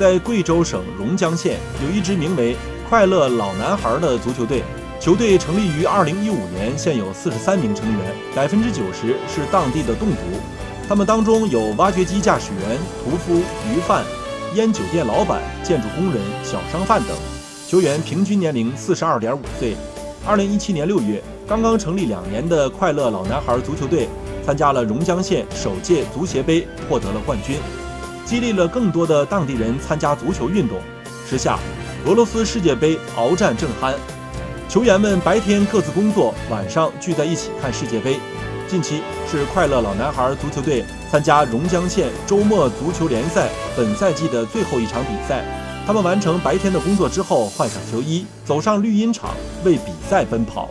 在贵州省榕江县有一支名为“快乐老男孩”的足球队。球队成立于2015年，现有43名成员，百分之九十是当地的侗族。他们当中有挖掘机驾驶员、屠夫、鱼贩、烟酒店老板、建筑工人、小商贩等。球员平均年龄42.5岁。2017年6月，刚刚成立两年的快乐老男孩足球队参加了榕江县首届足协杯，获得了冠军，激励了更多的当地人参加足球运动。时下，俄罗斯世界杯鏖战正酣。球员们白天各自工作，晚上聚在一起看世界杯。近期是快乐老男孩足球队参加榕江县周末足球联赛本赛季的最后一场比赛。他们完成白天的工作之后，换上球衣，走上绿茵场为比赛奔跑。